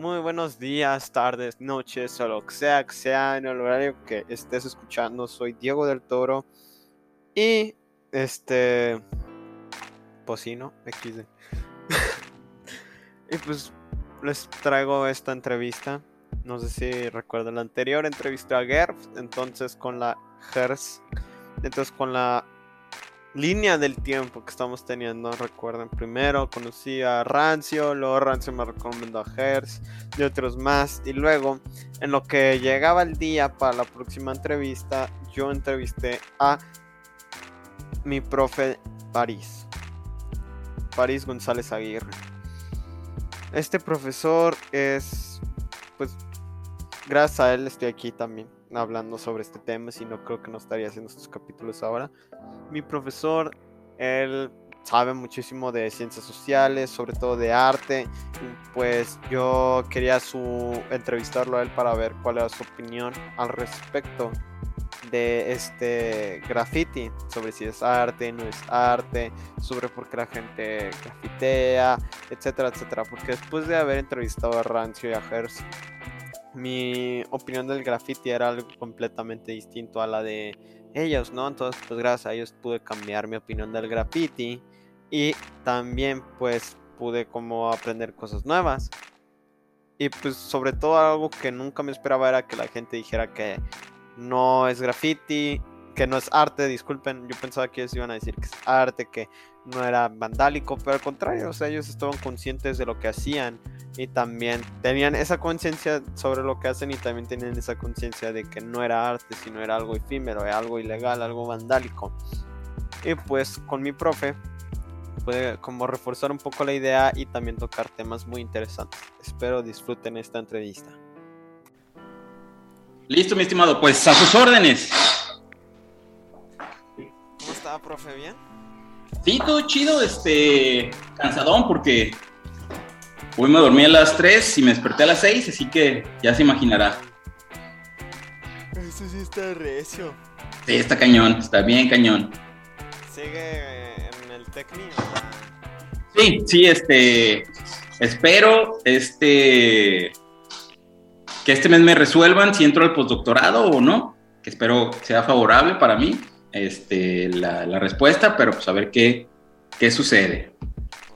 Muy buenos días, tardes, noches, o lo que sea que sea en el horario que estés escuchando. Soy Diego del Toro y este Pocino XD. y pues les traigo esta entrevista. No sé si recuerdan la anterior entrevista a GERF, entonces con la GERS, entonces con la línea del tiempo que estamos teniendo. Recuerden, primero conocí a Rancio, luego Rancio me recomendó a Hers y otros más. Y luego, en lo que llegaba el día para la próxima entrevista, yo entrevisté a mi profe París, París González Aguirre. Este profesor es, pues, gracias a él estoy aquí también hablando sobre este tema, si no creo que no estaría haciendo estos capítulos ahora. Mi profesor, él sabe muchísimo de ciencias sociales, sobre todo de arte, pues yo quería su entrevistarlo a él para ver cuál era su opinión al respecto de este graffiti, sobre si es arte, no es arte, sobre por qué la gente grafitea, etcétera, etcétera, porque después de haber entrevistado a Rancio y a Herz mi opinión del graffiti era algo completamente distinto a la de ellos, ¿no? Entonces, pues gracias a ellos pude cambiar mi opinión del graffiti y también pues pude como aprender cosas nuevas. Y pues sobre todo algo que nunca me esperaba era que la gente dijera que no es graffiti, que no es arte, disculpen, yo pensaba que ellos iban a decir que es arte, que no era vandálico, pero al contrario, o sea, ellos estaban conscientes de lo que hacían y también tenían esa conciencia sobre lo que hacen y también tenían esa conciencia de que no era arte, sino era algo efímero, algo ilegal, algo vandálico. Y pues con mi profe puede como reforzar un poco la idea y también tocar temas muy interesantes. Espero disfruten esta entrevista. Listo, mi estimado, pues a sus órdenes. ¿Cómo estaba, profe? ¿Bien? Sí, todo chido, este, cansadón porque Hoy me dormí a las 3 y me desperté a las 6, así que ya se imaginará. Eso sí está recio. Sí, está cañón, está bien cañón. ¿Sigue en el técnico? Sí, sí, este. Espero este. Que este mes me resuelvan si entro al postdoctorado o no. Que espero sea favorable para mí este, la, la respuesta, pero pues a ver qué, qué sucede.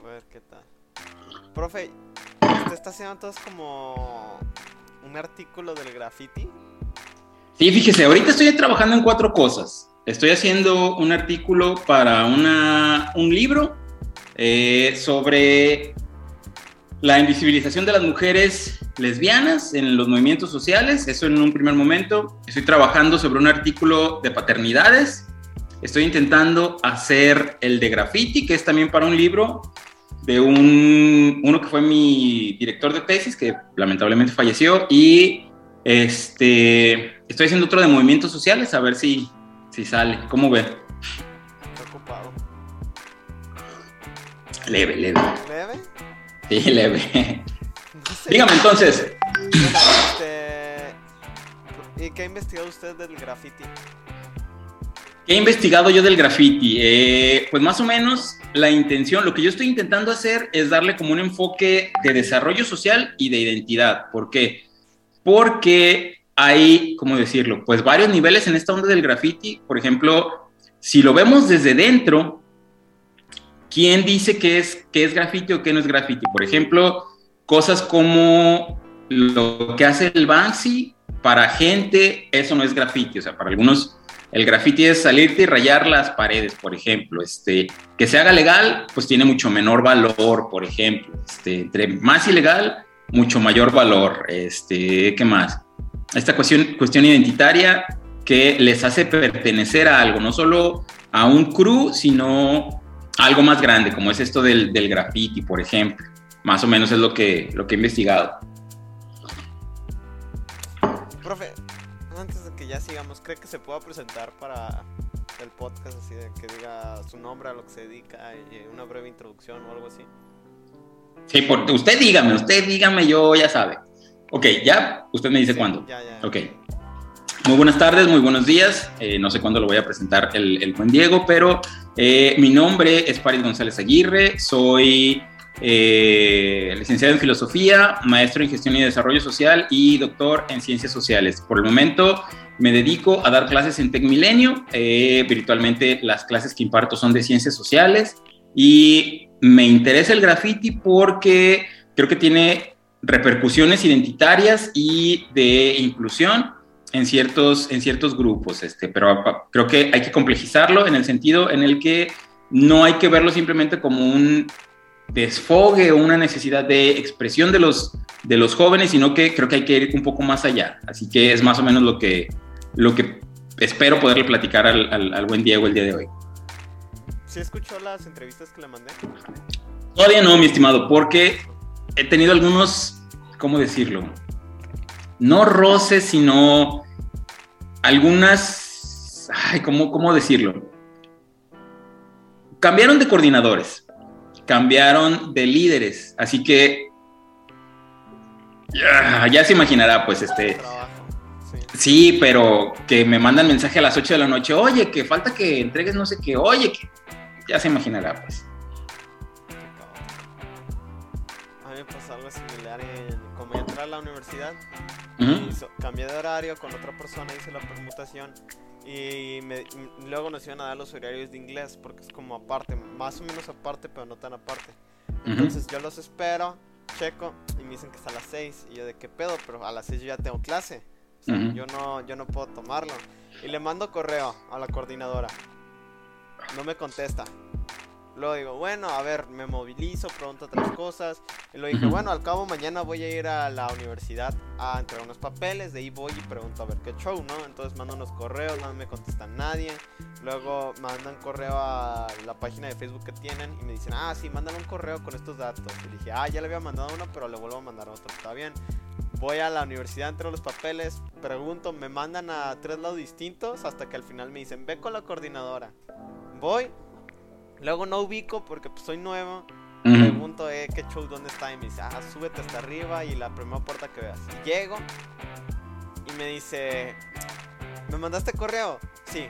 A ver qué tal. Profe, ¿Usted está haciendo entonces como un artículo del graffiti? Sí, fíjese, ahorita estoy trabajando en cuatro cosas. Estoy haciendo un artículo para una, un libro eh, sobre la invisibilización de las mujeres lesbianas en los movimientos sociales. Eso en un primer momento. Estoy trabajando sobre un artículo de paternidades. Estoy intentando hacer el de graffiti, que es también para un libro de un, uno que fue mi director de tesis, que lamentablemente falleció, y este, estoy haciendo otro de movimientos sociales, a ver si, si sale. ¿Cómo ve? ocupado. Leve, leve. ¿Leve? Sí, leve. Dígame entonces. Este, ¿Y qué ha investigado usted del graffiti? ¿Qué he investigado yo del graffiti? Eh, pues más o menos la intención, lo que yo estoy intentando hacer es darle como un enfoque de desarrollo social y de identidad. ¿Por qué? Porque hay, ¿cómo decirlo? Pues varios niveles en esta onda del graffiti. Por ejemplo, si lo vemos desde dentro, ¿quién dice qué es, qué es graffiti o qué no es graffiti? Por ejemplo, cosas como lo que hace el Banksy para gente, eso no es graffiti. O sea, para algunos el graffiti es salirte y rayar las paredes, por ejemplo. Este, que se haga legal, pues tiene mucho menor valor, por ejemplo. Este, entre más ilegal, mucho mayor valor. Este, ¿Qué más? Esta cuestión, cuestión identitaria que les hace pertenecer a algo, no solo a un crew, sino algo más grande, como es esto del, del graffiti, por ejemplo. Más o menos es lo que, lo que he investigado. Profe, antes de que ya sigamos, ¿cree que se pueda presentar para el podcast así de que diga su nombre, a lo que se dedica y una breve introducción o algo así? Sí, por, usted dígame, usted dígame, yo ya sabe. Ok, ya, usted me dice Sí, cuándo. Ya, ya. Ok. Muy buenas tardes, muy buenos días. Eh, no sé cuándo lo voy a presentar el, el buen Diego, pero eh, mi nombre es Paris González Aguirre. Soy eh, licenciado en filosofía, maestro en gestión y desarrollo social y doctor en ciencias sociales. Por el momento me dedico a dar clases en TecMilenio, eh, virtualmente las clases que imparto son de ciencias sociales y me interesa el graffiti porque creo que tiene repercusiones identitarias y de inclusión en ciertos, en ciertos grupos, este, pero creo que hay que complejizarlo en el sentido en el que no hay que verlo simplemente como un desfogue o una necesidad de expresión de los, de los jóvenes, sino que creo que hay que ir un poco más allá. Así que es más o menos lo que, lo que espero poderle platicar al, al, buen Diego el día de hoy. ¿Sí escuchó las entrevistas que le mandé? Todavía no, mi estimado, porque he tenido algunos, ¿cómo decirlo? No roces, sino algunas, ay, ¿cómo, cómo decirlo? Cambiaron de coordinadores, cambiaron de líderes, así que ya, ya se imaginará, pues este Sí, pero que me mandan mensaje a las 8 de la noche, oye, que falta que entregues no sé qué, oye, que ya se imaginará, pues. A mí me pasó algo similar en, como entré a la universidad, cambié de horario con otra persona, hice la permutación y, luego nos iban a dar los horarios de inglés porque es como aparte, más o menos aparte, pero no tan aparte. Entonces yo los espero, checo y me dicen que está a las 6 y yo de qué pedo, pero a las 6 yo ya tengo clase yo, no, yo no puedo tomarlo. Y le mando correo a la coordinadora. No me contesta. Luego digo, bueno, a ver, me movilizo, pregunto otras cosas. Y luego dije, bueno, al cabo mañana voy a ir a la universidad a entregar unos papeles. De ahí voy y pregunto a ver qué show, ¿no? Entonces mando unos correos, no me contesta nadie. Luego mandan correo a la página de Facebook que tienen y me dicen, ah, sí, mandan un correo con estos datos. Y dije, ah, ya le había mandado uno, pero le vuelvo a mandar otro. Está bien voy a la universidad, entro los papeles, pregunto, me mandan a tres lados distintos hasta que al final me dicen, ve con la coordinadora. Voy, luego no ubico porque pues, soy nuevo. Pregunto, eh, ¿qué show dónde está? Y me dice, ah, súbete hasta arriba y la primera puerta que veas. Y llego y me dice, ¿me mandaste correo? Sí.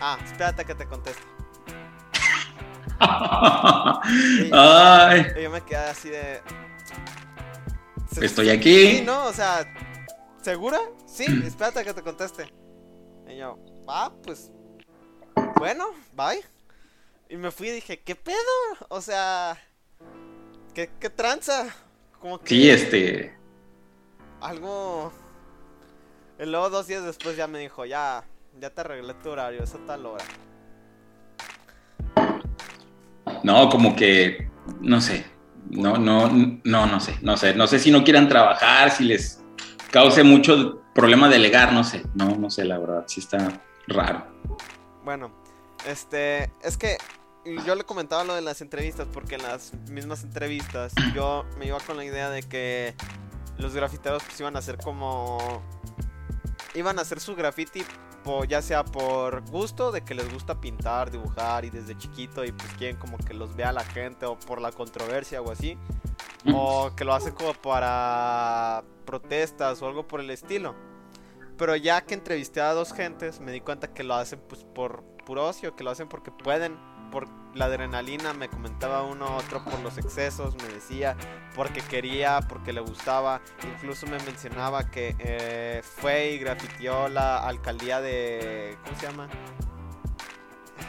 Ah, espérate que te conteste. y yo me quedé así de, Estoy aquí. Sí, ¿no? O sea, ¿segura? Sí, espérate a que te conteste. Y yo, ah, pues, bueno, bye. Y me fui y dije, ¿qué pedo? O sea, ¿qué, qué tranza? Como que... Sí, este... Algo... Y luego dos días después ya me dijo, ya, ya te arreglé tu horario, es a tal hora. No, como que, no sé, no, no, no, no sé, no sé, no sé si no quieran trabajar, si les cause mucho problema delegar, no sé, no, no sé, la verdad, sí está raro. Bueno, este, es que yo le comentaba lo de las entrevistas, porque en las mismas entrevistas yo me iba con la idea de que los grafiteros pues iban a hacer como... Iban a hacer su graffiti ya sea por gusto de que les gusta pintar, dibujar y desde chiquito y pues quieren como que los vea la gente o por la controversia o así, o que lo hacen como para protestas o algo por el estilo. Pero ya que entrevisté a dos gentes, me di cuenta que lo hacen pues por puro ocio, que lo hacen porque pueden por la adrenalina, me comentaba uno, otro por los excesos, me decía, porque quería, porque le gustaba, incluso me mencionaba que eh, fue y grafiteó la alcaldía de, ¿cómo se llama?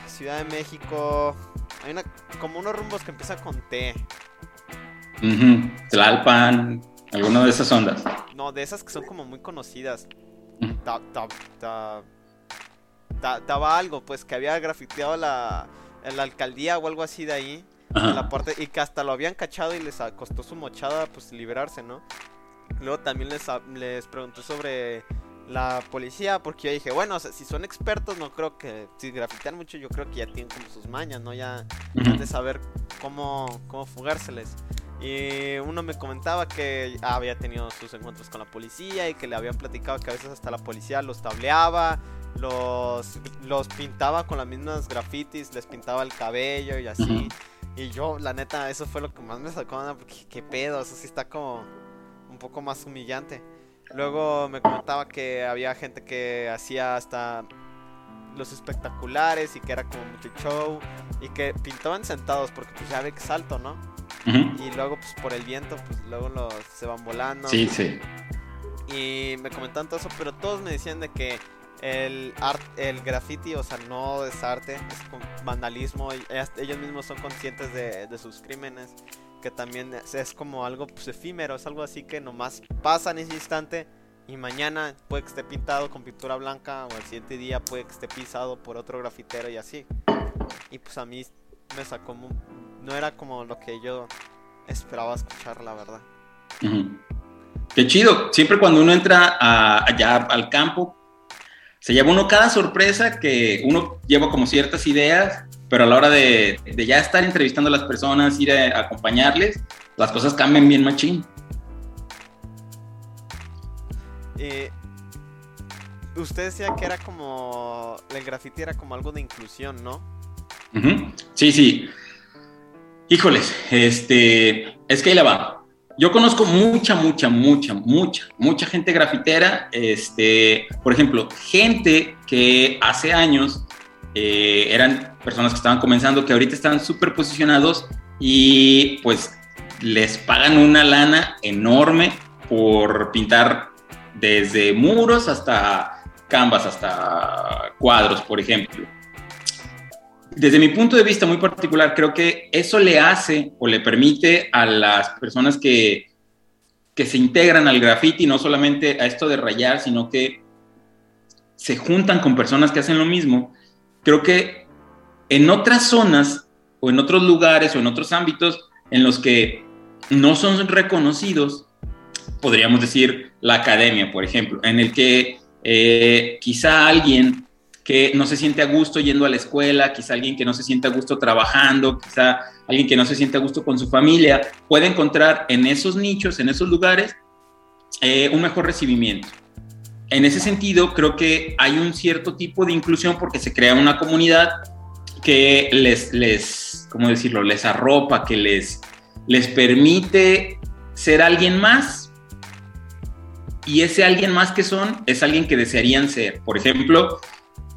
Ciudad de México, hay una, como unos rumbos que empiezan con T. Tlalpan, alguna de esas ondas. No, de esas que son como muy conocidas. Daba algo, pues que había grafiteado la en la alcaldía o algo así de ahí. En la parte, y que hasta lo habían cachado y les costó su mochada pues liberarse, ¿no? Luego también les, les preguntó sobre la policía, porque yo dije, bueno, si son expertos, no creo que, si grafitean mucho, yo creo que ya tienen como sus mañas, ¿no? Ya han de saber cómo, cómo fugárseles. Y uno me comentaba que había tenido sus encuentros con la policía y que le habían platicado que a veces hasta la policía los tableaba los, los pintaba con las mismas grafitis, les pintaba el cabello y así. Y yo, la neta, eso fue lo que más me sacó, porque qué pedo, eso sí está como un poco más humillante. Luego me comentaba que había gente que hacía hasta los espectaculares y que era como mucho show y que pintaban sentados porque pues ya ve que salto, ¿no? Y luego, pues por el viento, pues luego los, se van volando. Sí, sí. Y me comentaban todo eso, pero todos me decían de que el art, el graffiti, o sea, no es arte, es vandalismo. Ellos mismos son conscientes de, sus crímenes, que también es, como algo pues, efímero, es algo así que nomás pasa en ese instante y mañana puede que esté pintado con pintura blanca o el siguiente día puede que esté pisado por otro grafitero y así. Y pues a mí me sacó, no era como lo que yo esperaba escuchar, la verdad. Qué chido. Siempre cuando uno entra allá al campo, se lleva uno cada sorpresa que uno lleva como ciertas ideas, pero a la hora de, ya estar entrevistando a las personas, ir a, acompañarles, las cosas cambian bien machín. Eh, usted decía que era como, el graffiti era como algo de inclusión, ¿no? Sí, sí. Híjoles, este, es que ahí la va. Yo conozco mucha, mucha, mucha, mucha, mucha gente grafitera. Este, por ejemplo, gente que hace años eh, eran personas que estaban comenzando, que ahorita están súper posicionados y pues les pagan una lana enorme por pintar desde muros hasta canvas, hasta cuadros, por ejemplo desde mi punto de vista muy particular, creo que eso le hace o le permite a las personas que, que se integran al graffiti, no solamente a esto de rayar, sino que se juntan con personas que hacen lo mismo, creo que en otras zonas o en otros lugares o en otros ámbitos en los que no son reconocidos, podríamos decir la academia, por ejemplo, en el que eh, quizá alguien que no se siente a gusto yendo a la escuela, quizá alguien que no se siente a gusto trabajando, quizá alguien que no se siente a gusto con su familia, puede encontrar en esos nichos, en esos lugares, eh, un mejor recibimiento. En ese sentido, creo que hay un cierto tipo de inclusión porque se crea una comunidad que les, les ¿cómo decirlo?, les arropa, que les, les permite ser alguien más. Y ese alguien más que son es alguien que desearían ser. Por ejemplo,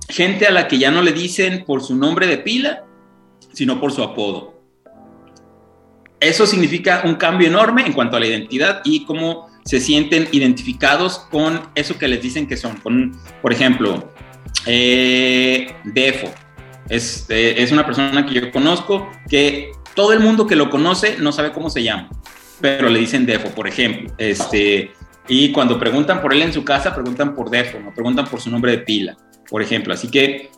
gente a la que ya no le dicen por su nombre de pila, sino por su apodo. Eso significa un cambio enorme en cuanto a la identidad y cómo se sienten identificados con eso que les dicen que son. Por ejemplo, eh, Defo. Es, eh, es una persona que yo conozco que todo el mundo que lo conoce no sabe cómo se llama, pero le dicen Defo, por ejemplo. Este, y cuando preguntan por él en su casa, preguntan por Defo, no preguntan por su nombre de pila por ejemplo. Así que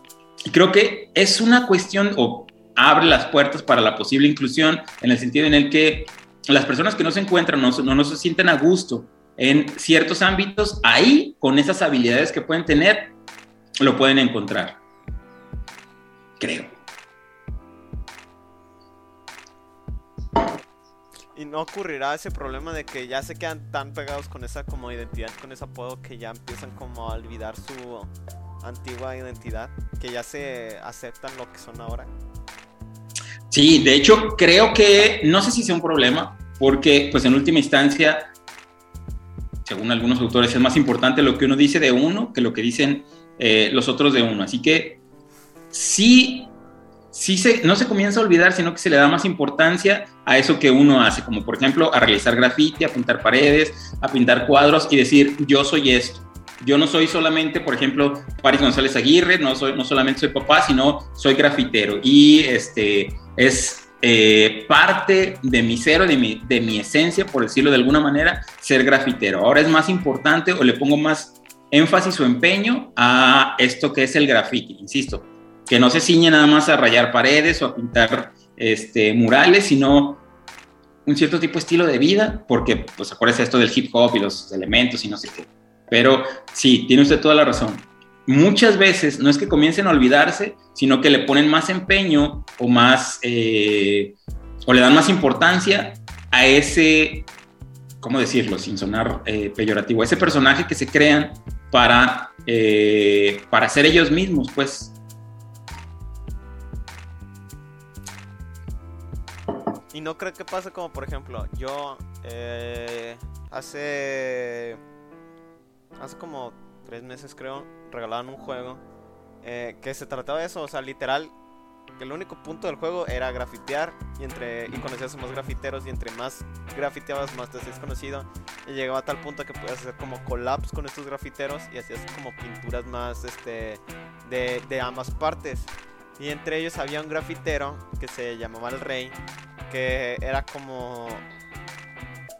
creo que es una cuestión o abre las puertas para la posible inclusión en el sentido en el que las personas que no se encuentran, no, no, se sienten a gusto en ciertos ámbitos, ahí con esas habilidades que pueden tener, lo pueden encontrar. Creo. Y no ocurrirá ese problema de que ya se quedan tan pegados con esa como identidad, con ese apodo que ya empiezan como a olvidar su antigua identidad, que ya se aceptan lo que son ahora. Sí, de hecho creo que no sé si sea un problema, porque pues en última instancia, según algunos autores, es más importante lo que uno dice de uno que lo que dicen eh, los otros de uno. Así que sí, sí se, no se comienza a olvidar, sino que se le da más importancia a eso que uno hace, como por ejemplo a realizar grafiti, a pintar paredes, a pintar cuadros y decir yo soy esto yo no soy solamente, por ejemplo, Paris González Aguirre, no, soy, no solamente soy papá, sino soy grafitero. Y este es eh, parte de mi cero, de mi, de mi esencia, por decirlo de alguna manera, ser grafitero. Ahora es más importante o le pongo más énfasis o empeño a esto que es el grafiti, insisto, que no se ciñe nada más a rayar paredes o a pintar este, murales, sino un cierto tipo de estilo de vida, porque pues acuérdese esto del hip hop y los elementos y no sé qué. Pero sí, tiene usted toda la razón. Muchas veces no es que comiencen a olvidarse, sino que le ponen más empeño o más, eh, o le dan más importancia a ese, ¿cómo decirlo? Sin sonar eh, peyorativo, a ese personaje que se crean para, eh, para ser ellos mismos, pues. Y no creo que pase como, por ejemplo, yo hace hace como tres meses creo, regalaban un juego eh, que se trataba de eso, o sea, literal, el único punto del juego era grafitear y entre y conocías más grafiteros y entre más grafiteabas más te hacías conocido y llegaba a tal punto que podías hacer como collabs con estos grafiteros y hacías como pinturas más este de, de ambas partes. Y entre ellos había un grafitero que se llamaba el Rey que era como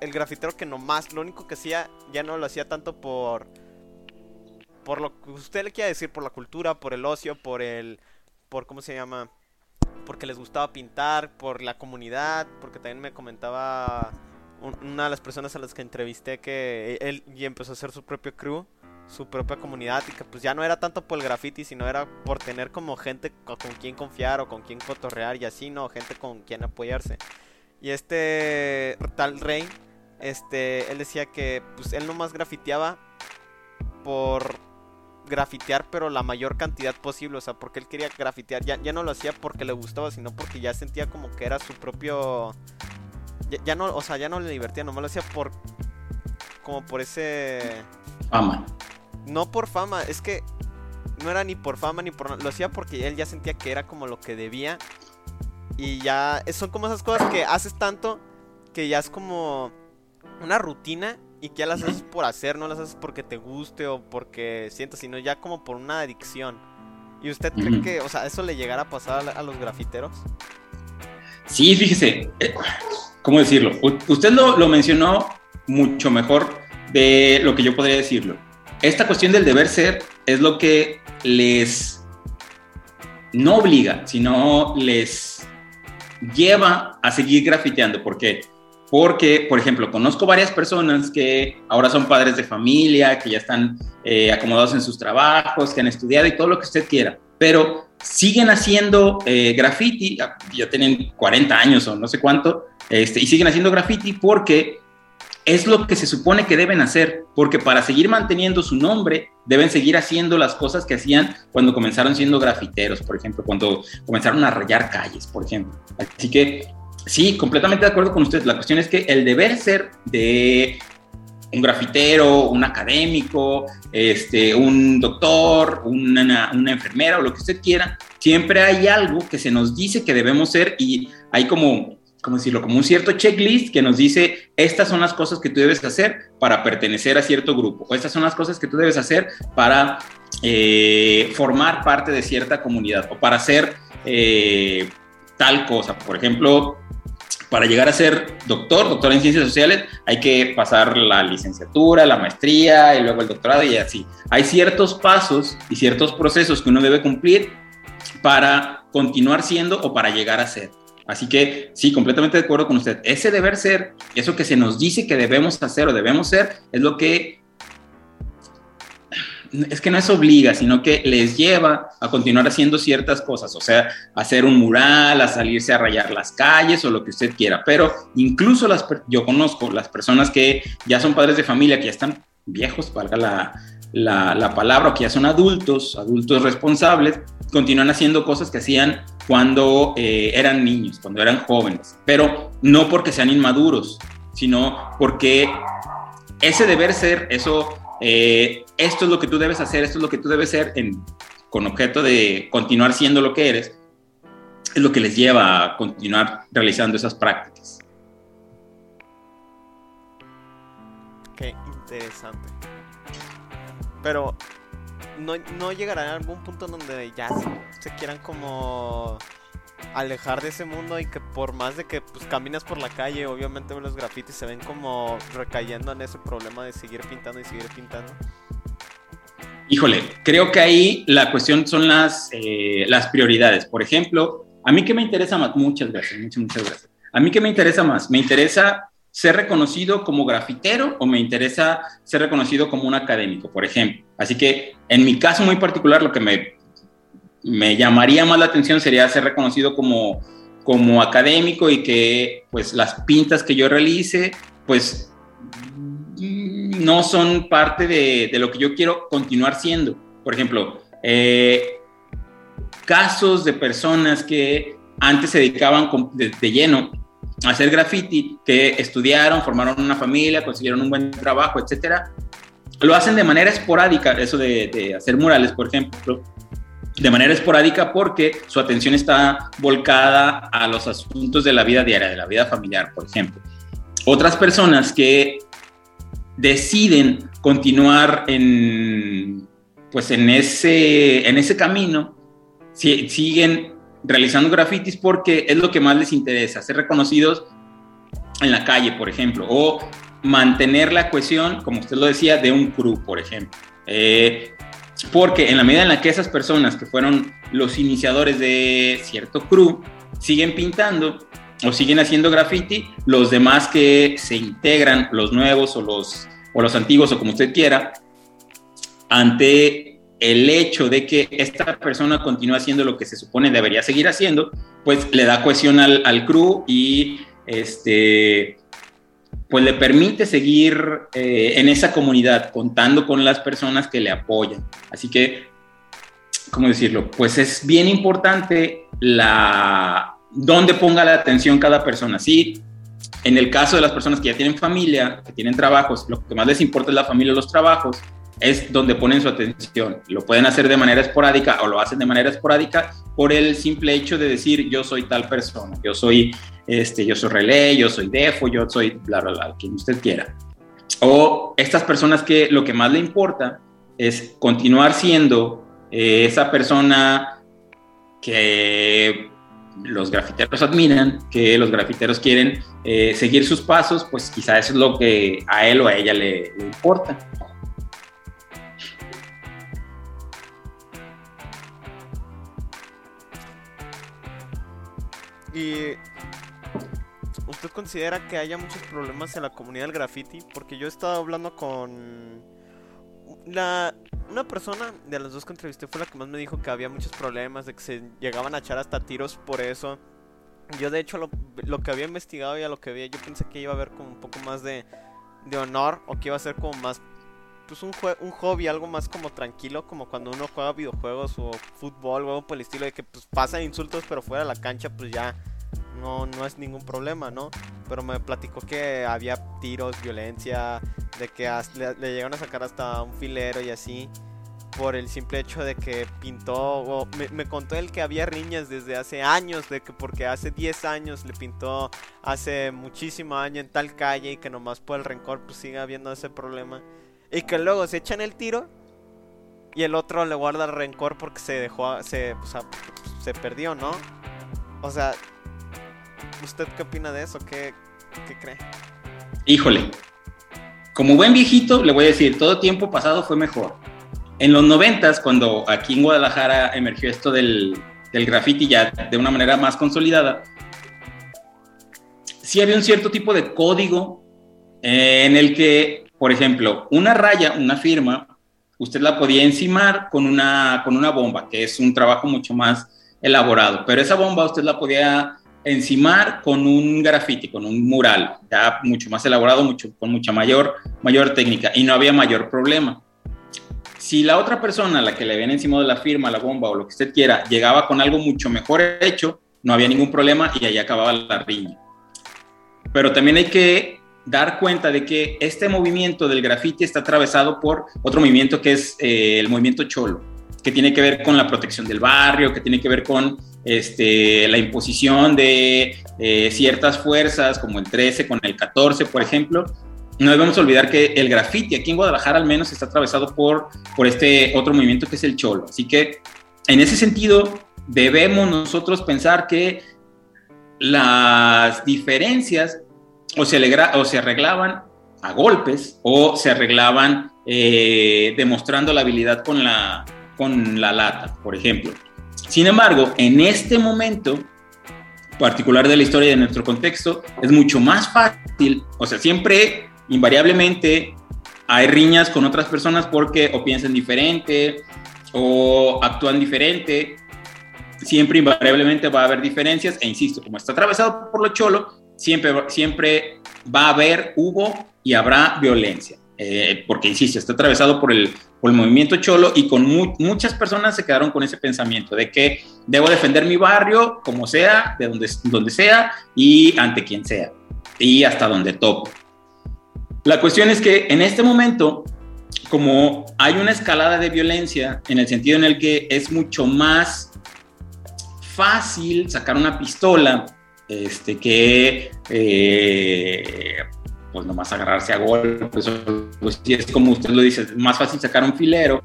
el grafitero que nomás lo único que hacía ya no lo hacía tanto por por lo que usted le quiera decir por la cultura por el ocio por el por cómo se llama porque les gustaba pintar, por la comunidad, porque también me comentaba una de las personas a las que entrevisté que él y empezó a hacer su propio crew, su propia comunidad y que pues ya no era tanto por el graffiti, sino era por tener como gente con, quien confiar o con quien cotorrear y así, no, gente con quien apoyarse. Y este tal Rey, este, él decía que pues él nomás grafiteaba por grafitear, pero la mayor cantidad posible. O sea, porque él quería grafitear. Ya, ya no lo hacía porque le gustaba, sino porque ya sentía como que era su propio. Ya, no, o sea, ya no le divertía, nomás lo hacía por. Como por ese. Fama. No por fama, es que no era ni por fama ni por. Lo hacía porque él ya sentía que era como lo que debía. Y ya. Son como esas cosas que haces tanto que ya es como una rutina y que ya las haces por hacer, no las haces porque te guste o porque sientas, sino ya como por una adicción. ¿Y usted cree que, o sea, eso le llegará a pasar a, los grafiteros? Sí, fíjese, eh, ¿cómo decirlo? usted lo, lo mencionó mucho mejor de lo que yo podría decirlo. Esta cuestión del deber ser es lo que les no obliga, sino les lleva a seguir grafiteando. ¿Por qué? Porque, por ejemplo, conozco varias personas que ahora son padres de familia, que ya están eh, acomodados en sus trabajos, que han estudiado y todo lo que usted quiera, pero siguen haciendo eh, graffiti, ya tienen 40 años o no sé cuánto, este, y siguen haciendo graffiti porque es lo que se supone que deben hacer, porque para seguir manteniendo su nombre deben seguir haciendo las cosas que hacían cuando comenzaron siendo grafiteros, por ejemplo, cuando comenzaron a rayar calles, por ejemplo. Así que Sí, completamente de acuerdo con usted. La cuestión es que el deber ser de un grafitero, un académico, este, un doctor, una, enfermera o lo que usted quiera, siempre hay algo que se nos dice que debemos ser y hay como, ¿cómo decirlo? Como un cierto checklist que nos dice, estas son las cosas que tú debes hacer para pertenecer a cierto grupo, o estas son las cosas que tú debes hacer para eh, formar parte de cierta comunidad o para hacer eh, tal cosa. Por ejemplo, para llegar a ser doctor, doctor en ciencias sociales, hay que pasar la licenciatura, la maestría y luego el doctorado y así. Hay ciertos pasos y ciertos procesos que uno debe cumplir para continuar siendo o para llegar a ser. Así que sí, completamente de acuerdo con usted. Ese deber ser, eso que se nos dice que debemos hacer o debemos ser, es lo que es que no es obliga, sino que les lleva a continuar haciendo ciertas cosas, o sea, hacer un mural, a salirse a rayar las calles o lo que usted quiera. Pero incluso las, yo conozco las personas que ya son padres de familia, que ya están viejos, valga la, la, palabra, o que ya son adultos, adultos responsables, continúan haciendo cosas que hacían cuando eh, eran niños, cuando eran jóvenes, pero no porque sean inmaduros, sino porque ese deber ser, eso eh, esto es lo que tú debes hacer, esto es lo que tú debes ser con objeto de continuar siendo lo que eres, es lo que les lleva a continuar realizando esas prácticas. Qué interesante. Pero no, no llegará a algún punto donde ya se quieran como alejar de ese mundo y que por más de que pues caminas por la calle, obviamente los grafitis se ven como recayendo en ese problema de seguir pintando y seguir pintando. Híjole, creo que ahí la cuestión son las, eh, las prioridades. Por ejemplo, a mí que me interesa más, muchas gracias, muchas, muchas gracias. A mí que me interesa más, me interesa ser reconocido como grafitero o me interesa ser reconocido como un académico, por ejemplo. Así que en mi caso muy particular, lo que me me llamaría más la atención sería ser reconocido como, como académico y que pues las pintas que yo realice pues no son parte de, lo que yo quiero continuar siendo. Por ejemplo, eh, casos de personas que antes se dedicaban de, lleno a hacer graffiti, que estudiaron, formaron una familia, consiguieron un buen trabajo, etcétera, lo hacen de manera esporádica, eso de, de hacer murales, por ejemplo, de manera esporádica porque su atención está volcada a los asuntos de la vida diaria, de la vida familiar, por ejemplo. Otras personas que deciden continuar en, pues en, ese, en ese camino, siguen realizando grafitis porque es lo que más les interesa, ser reconocidos en la calle, por ejemplo, o mantener la cohesión, como usted lo decía, de un crew, por ejemplo. Eh, porque en la medida en la que esas personas que fueron los iniciadores de cierto crew siguen pintando o siguen haciendo graffiti, los demás que se integran, los nuevos o los, o los antiguos o como usted quiera, ante el hecho de que esta persona continúa haciendo lo que se supone debería seguir haciendo, pues le da cohesión al, al crew y este, pues le permite seguir eh, en esa comunidad, contando con las personas que le apoyan. Así que, ¿cómo decirlo? Pues es bien importante la dónde ponga la atención cada persona. Sí, en el caso de las personas que ya tienen familia, que tienen trabajos, lo que más les importa es la familia los trabajos, es donde ponen su atención. Lo pueden hacer de manera esporádica o lo hacen de manera esporádica por el simple hecho de decir yo soy tal persona, yo soy este, yo soy relé, yo soy defo, yo soy bla bla bla, quien usted quiera. O estas personas que lo que más le importa es continuar siendo eh, esa persona que los grafiteros admiran, que los grafiteros quieren eh, seguir sus pasos, pues quizá eso es lo que a él o a ella le importa. Y ¿usted considera que haya muchos problemas en la comunidad del graffiti? Porque yo he estado hablando con la una persona de las dos que entrevisté fue la que más me dijo que había muchos problemas, de que se llegaban a echar hasta tiros por eso. Yo de hecho lo, lo que había investigado y a lo que había, yo pensé que iba a haber como un poco más de, de honor o que iba a ser como más pues un, un hobby, algo más como tranquilo, como cuando uno juega videojuegos o fútbol o algo por el estilo de que pues pasan insultos pero fuera de la cancha pues ya no, no es ningún problema, ¿no? Pero me platicó que había tiros, violencia, de que le, llegaron a sacar hasta un filero y así por el simple hecho de que pintó, me, contó él que había riñas desde hace años, de que porque hace 10 años le pintó hace muchísimo año en tal calle y que nomás por el rencor pues sigue habiendo ese problema. Y que luego se echan el tiro y el otro le guarda el rencor porque se dejó, se, sea, se perdió, ¿no? O sea, ¿usted qué opina de eso? ¿Qué, cree? Híjole, como buen viejito le voy a decir, todo tiempo pasado fue mejor. En los noventas, cuando aquí en Guadalajara emergió esto del, del graffiti ya de una manera más consolidada, sí había un cierto tipo de código eh, en el que por ejemplo, una raya, una firma, usted la podía encimar con una, con una bomba, que es un trabajo mucho más elaborado, pero esa bomba usted la podía encimar con un grafiti, con un mural, ya mucho más elaborado, mucho, con mucha mayor, mayor técnica, y no había mayor problema. Si la otra persona, la que le habían encimado la firma, la bomba o lo que usted quiera, llegaba con algo mucho mejor hecho, no había ningún problema y ahí acababa la riña. Pero también hay que dar cuenta de que este movimiento del graffiti está atravesado por otro movimiento que es eh, el movimiento cholo, que tiene que ver con la protección del barrio, que tiene que ver con este, la imposición de eh, ciertas fuerzas, como el 13 con el 14, por ejemplo. No debemos olvidar que el graffiti aquí en Guadalajara al menos está atravesado por, por este otro movimiento que es el cholo. Así que en ese sentido debemos nosotros pensar que las diferencias o se, o se arreglaban a golpes o se arreglaban eh, demostrando la habilidad con la, con la lata, por ejemplo. Sin embargo, en este momento particular de la historia de nuestro contexto, es mucho más fácil, o sea, siempre, invariablemente, hay riñas con otras personas porque o piensan diferente o actúan diferente, siempre invariablemente va a haber diferencias, e insisto, como está atravesado por lo cholo, siempre, siempre va a haber, hubo y habrá violencia. Eh, porque, insisto, está atravesado por el, por el movimiento cholo y con muchas personas se quedaron con ese pensamiento de que debo defender mi barrio como sea, de donde, donde sea y ante quien sea y hasta donde tope. La cuestión es que en este momento, como hay una escalada de violencia en el sentido en el que es mucho más fácil sacar una pistola este, que eh, pues nomás agarrarse a golpes, pues si es como usted lo dice, más fácil sacar un filero.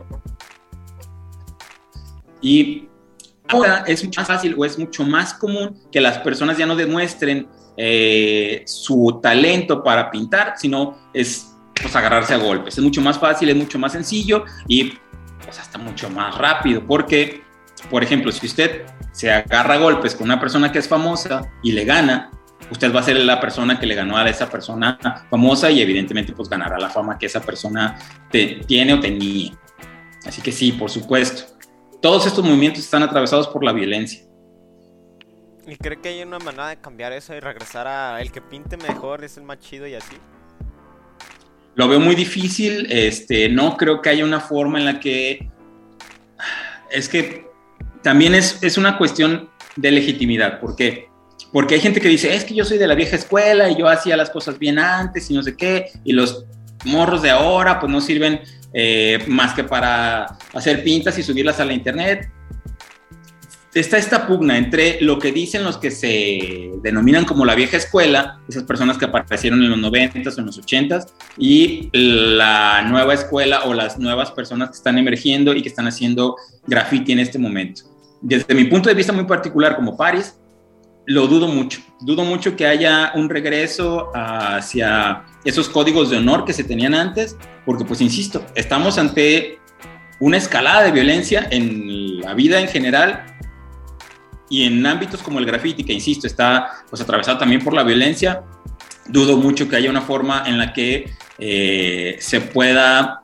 Y ahora es más fácil o es mucho más común que las personas ya no demuestren eh, su talento para pintar, sino es pues agarrarse a golpes. Es mucho más fácil, es mucho más sencillo y pues hasta mucho más rápido, porque, por ejemplo, si usted se agarra a golpes con una persona que es famosa y le gana, usted va a ser la persona que le ganó a esa persona famosa y evidentemente pues ganará la fama que esa persona tiene o tenía. Así que sí, por supuesto. Todos estos movimientos están atravesados por la violencia. ¿Y cree que hay una manera de cambiar eso y regresar a el que pinte mejor es el más chido y así? Lo veo muy difícil, este, no creo que haya una forma en la que... Es que también es, es una cuestión de legitimidad, ¿por qué? Porque hay gente que dice, es que yo soy de la vieja escuela y yo hacía las cosas bien antes y no sé qué, y los morros de ahora pues no sirven eh, más que para hacer pintas y subirlas a la internet está esta pugna entre lo que dicen los que se denominan como la vieja escuela, esas personas que aparecieron en los 90s o en los 80s, y la nueva escuela o las nuevas personas que están emergiendo y que están haciendo graffiti en este momento. Desde mi punto de vista muy particular como Paris, lo dudo mucho. Dudo mucho que haya un regreso hacia esos códigos de honor que se tenían antes, porque pues insisto, estamos ante una escalada de violencia en la vida en general y en ámbitos como el graffiti, que insisto, está pues atravesado también por la violencia, dudo mucho que haya una forma en la que eh, se pueda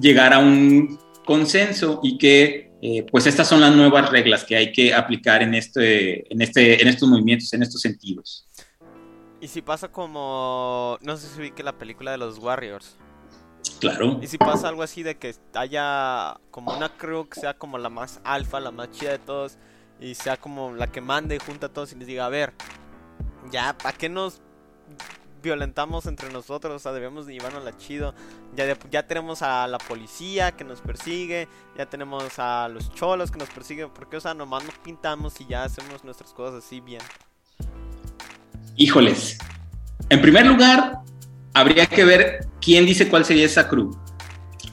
llegar a un consenso y que eh, pues estas son las nuevas reglas que hay que aplicar en, este, en, este, en estos movimientos, en estos sentidos. Y si pasa como, no sé si vi que la película de los Warriors. Claro. Y si pasa algo así de que haya como una crew que sea como la más alfa, la más chida de todos, y sea como la que mande y junta a todos y les diga, a ver, ya, ¿para qué nos violentamos entre nosotros? O sea, debemos de llevarnos la chido. Ya, ya tenemos a la policía que nos persigue, ya tenemos a los cholos que nos persiguen, porque, o sea, nomás nos pintamos y ya hacemos nuestras cosas así bien. Híjoles. En primer lugar, habría que ver quién dice cuál sería esa crew.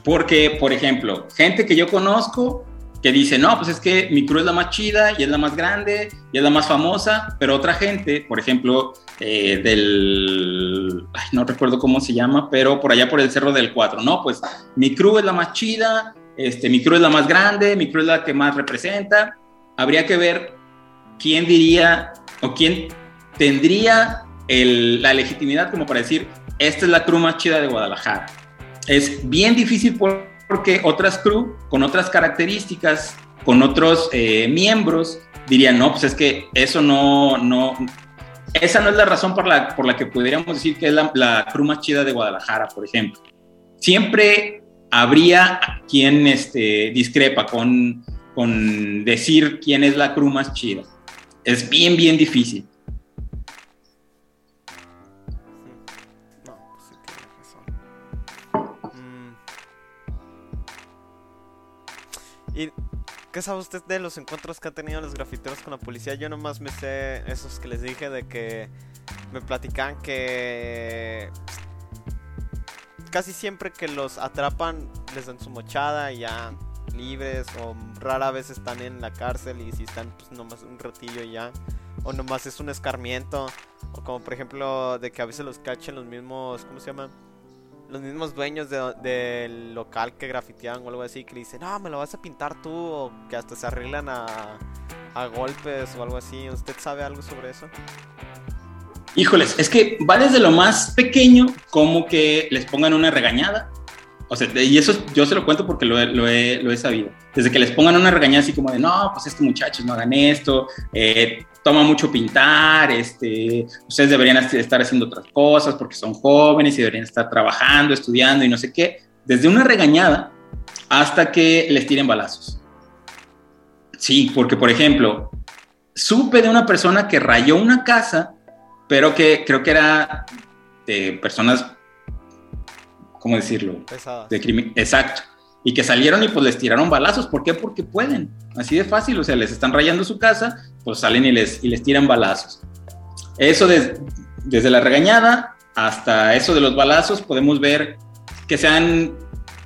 Porque, por ejemplo, gente que yo conozco que dice, no, pues es que mi crew es la más chida y es la más grande y es la más famosa, pero otra gente, por ejemplo, eh, del, no recuerdo cómo se llama, pero por allá por el Cerro del Cuatro, no, pues mi crew es la más chida, este, mi crew es la más grande, mi crew es la que más representa. Habría que ver quién diría o quién tendría la legitimidad como para decir, esta es la crew más chida de Guadalajara. Es bien difícil por porque otras crew con otras características, con otros eh, miembros, dirían, no, pues es que eso no, no, esa no es la razón por la, por la que podríamos decir que es la, la crew más chida de Guadalajara, por ejemplo. Siempre habría quien este, discrepa con, con decir quién es la crew más chida. Es bien, bien difícil. ¿Y qué sabe usted de los encuentros que han tenido los grafiteros con la policía? Yo nomás me sé esos que les dije de que me platican que casi siempre que los atrapan les dan su mochada y ya libres o rara vez están en la cárcel y si están pues nomás un ratillo y ya o nomás es un escarmiento o como por ejemplo de que a veces los cachen los mismos ¿cómo se llaman? Los mismos dueños del local que grafitean o algo así, que le dicen, no, me lo vas a pintar tú, o que hasta se arreglan a, a golpes o algo así. ¿Usted sabe algo sobre eso? Híjoles, es que va desde lo más pequeño, como que les pongan una regañada. O sea, y eso yo se lo cuento porque lo, lo, he, lo he, sabido. Desde que les pongan una regañada así como de, no, pues estos muchachos no hagan esto, eh, toma mucho pintar, este, ustedes deberían estar haciendo otras cosas porque son jóvenes y deberían estar trabajando, estudiando y no sé qué, desde una regañada hasta que les tiren balazos. Sí, porque por ejemplo, supe de una persona que rayó una casa, pero que creo que era de personas ¿cómo decirlo? Pesadas. De crimen. Exacto. Y que salieron y pues les tiraron balazos. ¿Por qué? Porque pueden. Así de fácil. O sea, les están rayando su casa, pues salen y les, y les tiran balazos. Eso desde la regañada hasta eso de los balazos, podemos ver que se han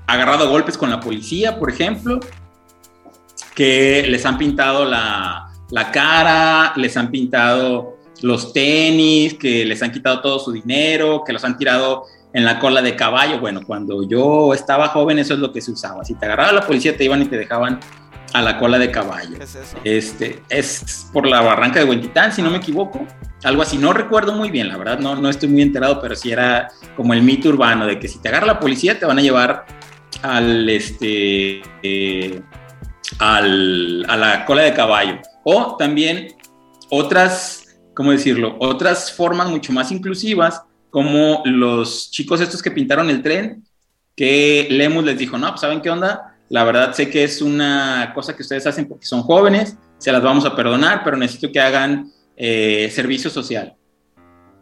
agarrado golpes con la policía, por ejemplo, que les han pintado la, la cara, les han pintado los tenis, que les han quitado todo su dinero, que los han tirado en la cola de caballo. Bueno, cuando yo estaba joven eso es lo que se usaba. Si te agarraba la policía te iban y te dejaban a la cola de caballo. ¿Qué es eso? Este, es por la barranca de Huentitán, si no me equivoco. Algo así, no recuerdo muy bien, la verdad, no, no estoy muy enterado, pero sí era como el mito urbano de que si te agarra la policía te van a llevar al, este, eh, al, a la cola de caballo. O también otras, ¿cómo decirlo? Otras formas mucho más inclusivas, como los chicos estos que pintaron el tren, que Lemus les dijo, no, pues ¿saben qué onda? La verdad sé que es una cosa que ustedes hacen porque son jóvenes, se las vamos a perdonar, pero necesito que hagan eh, servicio social.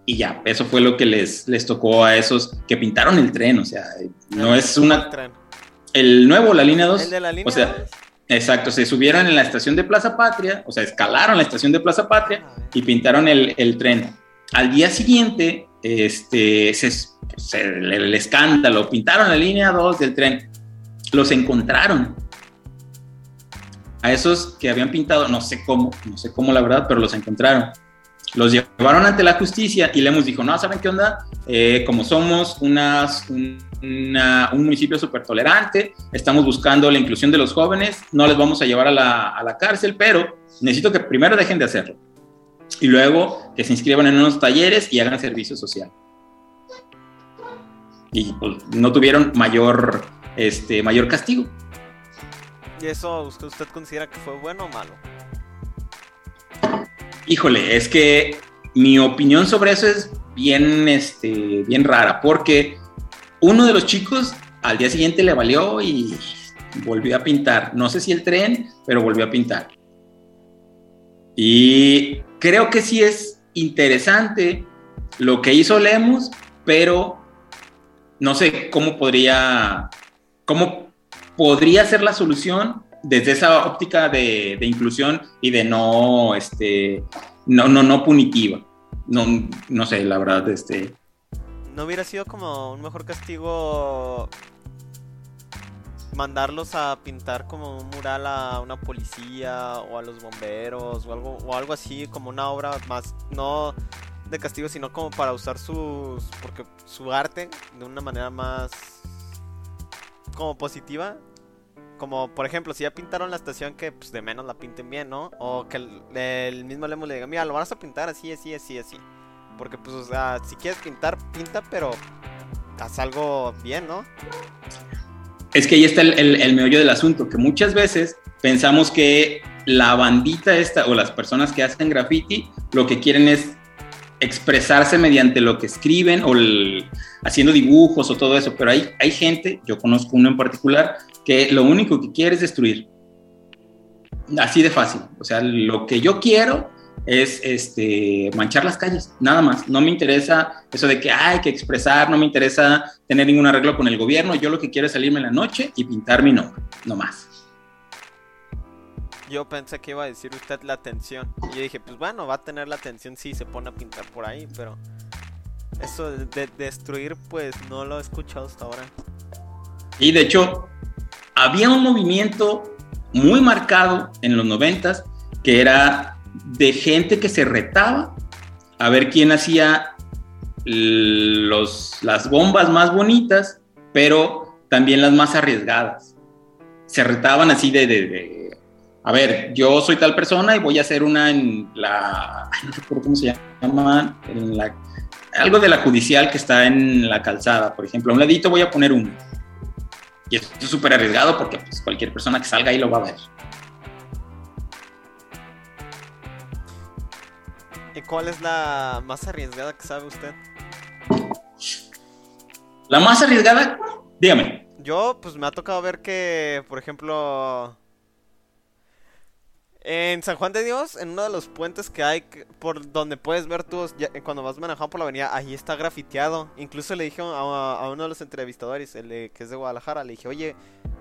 Y ya, eso fue lo que les, les tocó a esos que pintaron el tren, o sea, no es una... El nuevo, la línea 2. El de la línea o sea, exacto, se subieron en la estación de Plaza Patria, o sea, escalaron la estación de Plaza Patria y pintaron el, el tren. Al día siguiente, este, se, se- el, el escándalo, pintaron la línea 2 del tren, los encontraron. A esos que habían pintado, no sé cómo, no sé cómo la verdad, pero los encontraron. Los llevaron ante la justicia y Lemus dijo, no, ¿saben qué onda? Eh, como somos unas, un, una- un municipio súper tolerante, estamos buscando la inclusión de los jóvenes, no les vamos a llevar a la, a la cárcel, pero necesito que primero dejen de hacerlo y luego que se inscriban en unos talleres y hagan servicio social. Y pues, no tuvieron mayor, este, mayor castigo. ¿Y eso usted, usted considera que fue bueno o malo? Híjole, es que mi opinión sobre eso es bien, este, bien rara, porque uno de los chicos al día siguiente le valió y volvió a pintar. No sé si el tren, pero volvió a pintar. Y creo que sí es interesante lo que hizo Lemus, pero no sé cómo podría, cómo podría ser la solución desde esa óptica de, de inclusión y de no, este, no, no, no punitiva. No, no sé, la verdad, este, ¿No hubiera sido como un mejor castigo mandarlos a pintar como un mural a una policía o a los bomberos o algo, o algo así, como una obra más, no de castigo, sino como para usar sus, porque su arte de una manera más como positiva? Como por ejemplo, si ya pintaron la estación, que pues de menos la pinten bien, ¿no? O que el, el mismo Lemo le diga, mira, lo vas a pintar así, así, así, así. Porque pues, o sea, si quieres pintar, pinta, pero haz algo bien, ¿no? Es que ahí está el, el, el, meollo del asunto, que muchas veces pensamos que la bandita esta o las personas que hacen graffiti lo que quieren es expresarse mediante lo que escriben o haciendo dibujos o todo eso, pero hay, hay gente, yo conozco uno en particular, que lo único que quiere es destruir. Así de fácil. O sea, lo que yo quiero es este, manchar las calles, nada más. No me interesa eso de que hay que expresar, no me interesa tener ningún arreglo con el gobierno. Yo lo que quiero es salirme en la noche y pintar mi nombre, no más. Yo pensé que iba a decir usted la atención. Y yo dije, pues bueno, va a tener la atención si se pone a pintar por ahí, pero eso de, de destruir, pues no lo he escuchado hasta ahora. Y de hecho, había un movimiento muy marcado en los noventas que era de gente que se retaba a ver quién hacía los, las bombas más bonitas, pero también las más arriesgadas. Se retaban así de, de, a ver, yo soy tal persona y voy a hacer una en la, no recuerdo cómo se llama, algo de la judicial que está en la calzada, por ejemplo, a un ladito voy a poner uno. Y esto es súper arriesgado porque pues, cualquier persona que salga ahí lo va a ver. ¿Y cuál es la más arriesgada que sabe usted? La más arriesgada, dígame. Yo, pues me ha tocado ver que, por ejemplo, En San Juan de Dios, en uno de los puentes que hay por donde puedes ver tú eh, cuando vas manejando por la avenida, ahí está grafiteado. Incluso le dije a, uno de los entrevistadores, el que es de Guadalajara, le dije, oye,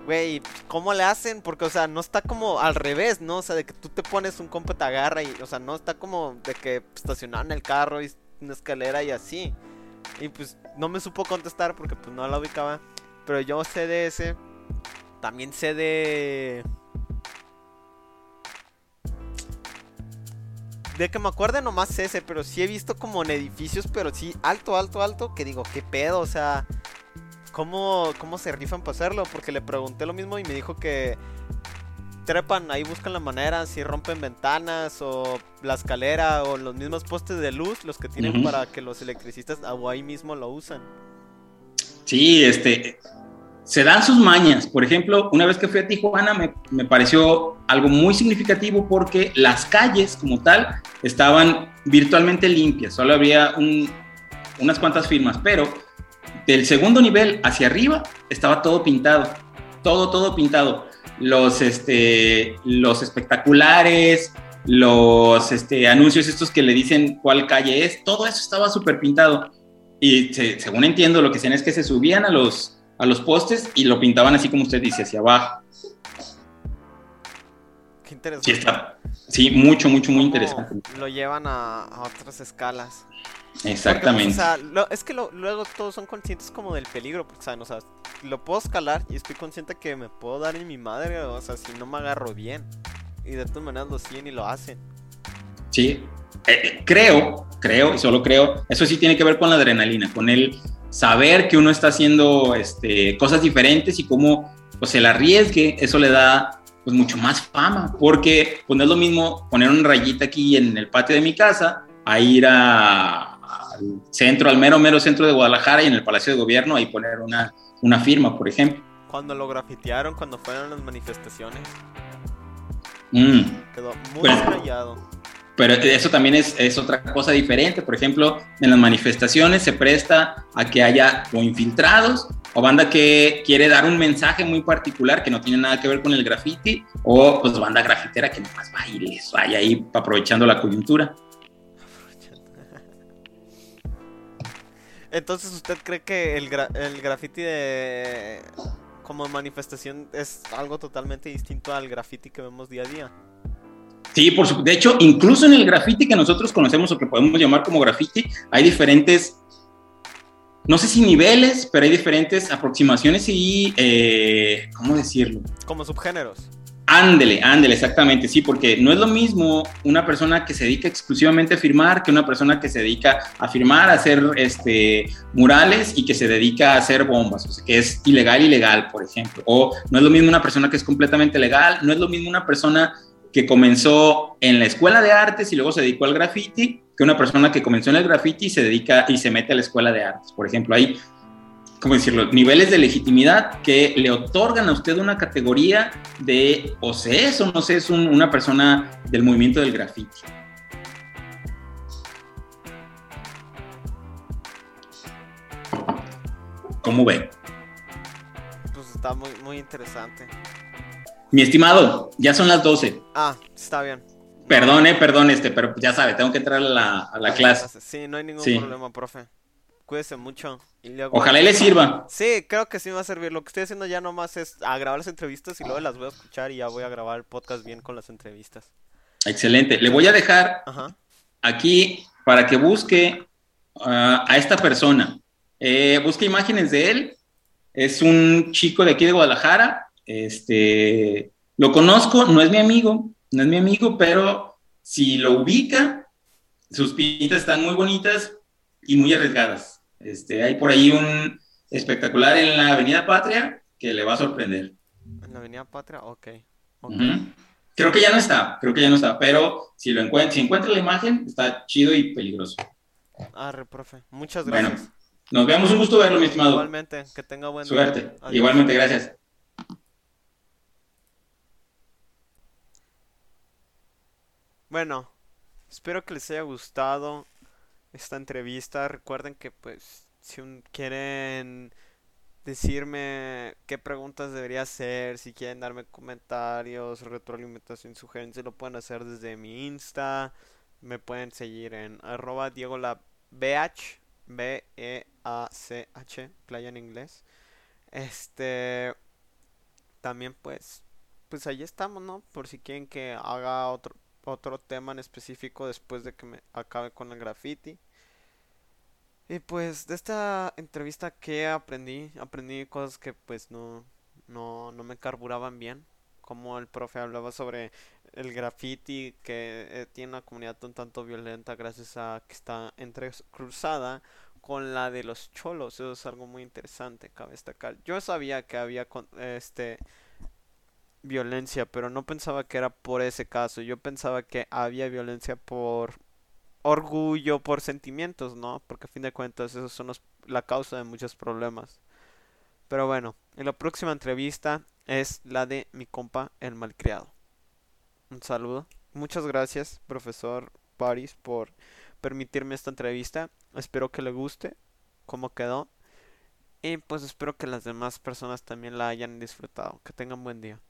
güey, ¿cómo le hacen? Porque, o sea, no está como al revés, ¿no? O sea, de que tú te pones un compa te agarra y, o sea, no está como de que estacionaron el carro y una escalera y así. Y pues no me supo contestar porque pues no la ubicaba. Pero yo sé de ese. También sé de... De que me acuerde nomás ese, pero sí he visto como en edificios, pero sí alto, alto, alto, que digo, ¿qué pedo? O sea, ¿cómo, cómo se rifan para hacerlo? Porque le pregunté lo mismo y me dijo que trepan, ahí buscan la manera, si rompen ventanas o la escalera o los mismos postes de luz, los que tienen para que los electricistas o ahí mismo lo usan. Sí, este, se dan sus mañas. Por ejemplo, una vez que fui a Tijuana me, me pareció algo muy significativo porque las calles como tal estaban virtualmente limpias, solo había un- unas cuantas firmas, pero del segundo nivel hacia arriba estaba todo pintado, todo, todo pintado. Los, este, los espectaculares, los este, anuncios estos que le dicen cuál calle es, todo eso estaba súper pintado. Y se- según entiendo, lo que hacían es que se subían a los, a los postes y lo pintaban así como usted dice, hacia abajo. Qué interesante. Sí, está. Sí, mucho, mucho, muy interesante. Lo llevan a, a otras escalas. Porque, Exactamente. pues, o sea, lo- es que lo- luego todos son conscientes como del peligro, porque, ¿saben? O sea, lo puedo escalar y estoy consciente que me puedo dar en mi madre, o sea, si no me agarro bien. Y de todas maneras lo siguen y lo hacen. Sí, eh, creo, creo, y solo creo, eso sí tiene que ver con la adrenalina, con el saber que uno está haciendo este, cosas diferentes y cómo pues, el arriesgue, eso le da pues, mucho más fama, porque pues, no es lo mismo poner una rayita aquí en el patio de mi casa a ir a- al centro, al mero, mero centro de Guadalajara y en el Palacio de Gobierno ahí poner una, una firma, por ejemplo. Cuando lo grafitearon, cuando fueron las manifestaciones, Mm. quedó muy Bueno. rayado. Pero eso también es, otra cosa diferente. Por ejemplo, en las manifestaciones se presta a que haya o infiltrados o banda que quiere dar un mensaje muy particular que no tiene nada que ver con el graffiti o pues banda grafitera que nomás va y les vaya ahí aprovechando la coyuntura. Entonces, ¿usted cree que el, gra- el graffiti de como manifestación es algo totalmente distinto al graffiti que vemos día a día? Sí, por supuesto. De hecho, incluso en el graffiti que nosotros conocemos o que podemos llamar como graffiti, hay diferentes, no sé si niveles, pero hay diferentes aproximaciones y, eh, ¿cómo decirlo? Como subgéneros. Ándele, ándele, exactamente, sí, porque no es lo mismo una persona que se dedica exclusivamente a firmar que una persona que se dedica a firmar, a hacer este, murales y que se dedica a hacer bombas, o sea, que es ilegal, ilegal, por ejemplo. O no es lo mismo una persona que es completamente legal, no es lo mismo una persona que comenzó en la escuela de artes y luego se dedicó al graffiti que una persona que comenzó en el graffiti y se dedica y se mete a la escuela de artes. Por ejemplo, hay ¿cómo decirlo? Niveles de legitimidad que le otorgan a usted una categoría de, o se es o no se es un- una persona del movimiento del graffiti. ¿Cómo ve? Pues está muy, muy interesante. Mi estimado, ya son las 12. Ah, está bien. Perdone, perdón, este, pero ya sabe, tengo que entrar a la, a la clase. Sí, no hay ningún Sí. problema, profe. Cuídese mucho. Y luego... Ojalá y le sirva. Sí, creo que sí me va a servir. Lo que estoy haciendo ya nomás es a grabar las entrevistas y luego las voy a escuchar y ya voy a grabar el podcast bien con las entrevistas. Excelente. Le voy a dejar Ajá. aquí para que busque ah, a esta persona. Eh, busque imágenes de él. Es un chico de aquí de Guadalajara. Este, lo conozco, no es mi amigo, no es mi amigo, pero si lo ubica, sus pintas están muy bonitas y muy arriesgadas. Este, hay por ahí un espectacular en la Avenida Patria que le va a sorprender. En la Avenida Patria, ok. ok. Ujú. Creo que ya no está, creo que ya no está, pero si lo encuentra, si encuentra la imagen, está chido y peligroso. Arre, profe. Muchas Bueno, gracias. Nos vemos, un gusto verlo, mi estimado. Igualmente, que tenga buen. Suerte. Adiós. Igualmente, gracias. Bueno, espero que les haya gustado esta entrevista. Recuerden que pues si un- quieren decirme qué preguntas debería hacer, si quieren darme comentarios, retroalimentación, sugerencias, lo pueden hacer desde mi Insta. Me pueden seguir en arroba Diego la BH, B-E-A-C-H, playa en inglés. Este, también pues, pues ahí estamos, ¿no? Por si quieren que haga otro, otro tema en específico después de que me acabe con el graffiti. Y pues de esta entrevista que aprendí, aprendí cosas que pues no, no, no me carburaban bien. Como el profe hablaba sobre el graffiti que eh, tiene una comunidad un tanto violenta gracias a que está entrecruzada con la de los cholos. Eso es algo muy interesante, cabe destacar. Yo sabía que había este violencia, pero no pensaba que era por ese caso. Yo pensaba que había violencia por orgullo, por sentimientos, ¿no? Porque a fin de cuentas esos son la causa de muchos problemas. Pero bueno, en la próxima entrevista es la de mi compa el malcriado. Un saludo. Muchas gracias, profesor Paris, por permitirme esta entrevista. Espero que le guste cómo quedó. Y pues espero que las demás personas también la hayan disfrutado. Que tengan buen día.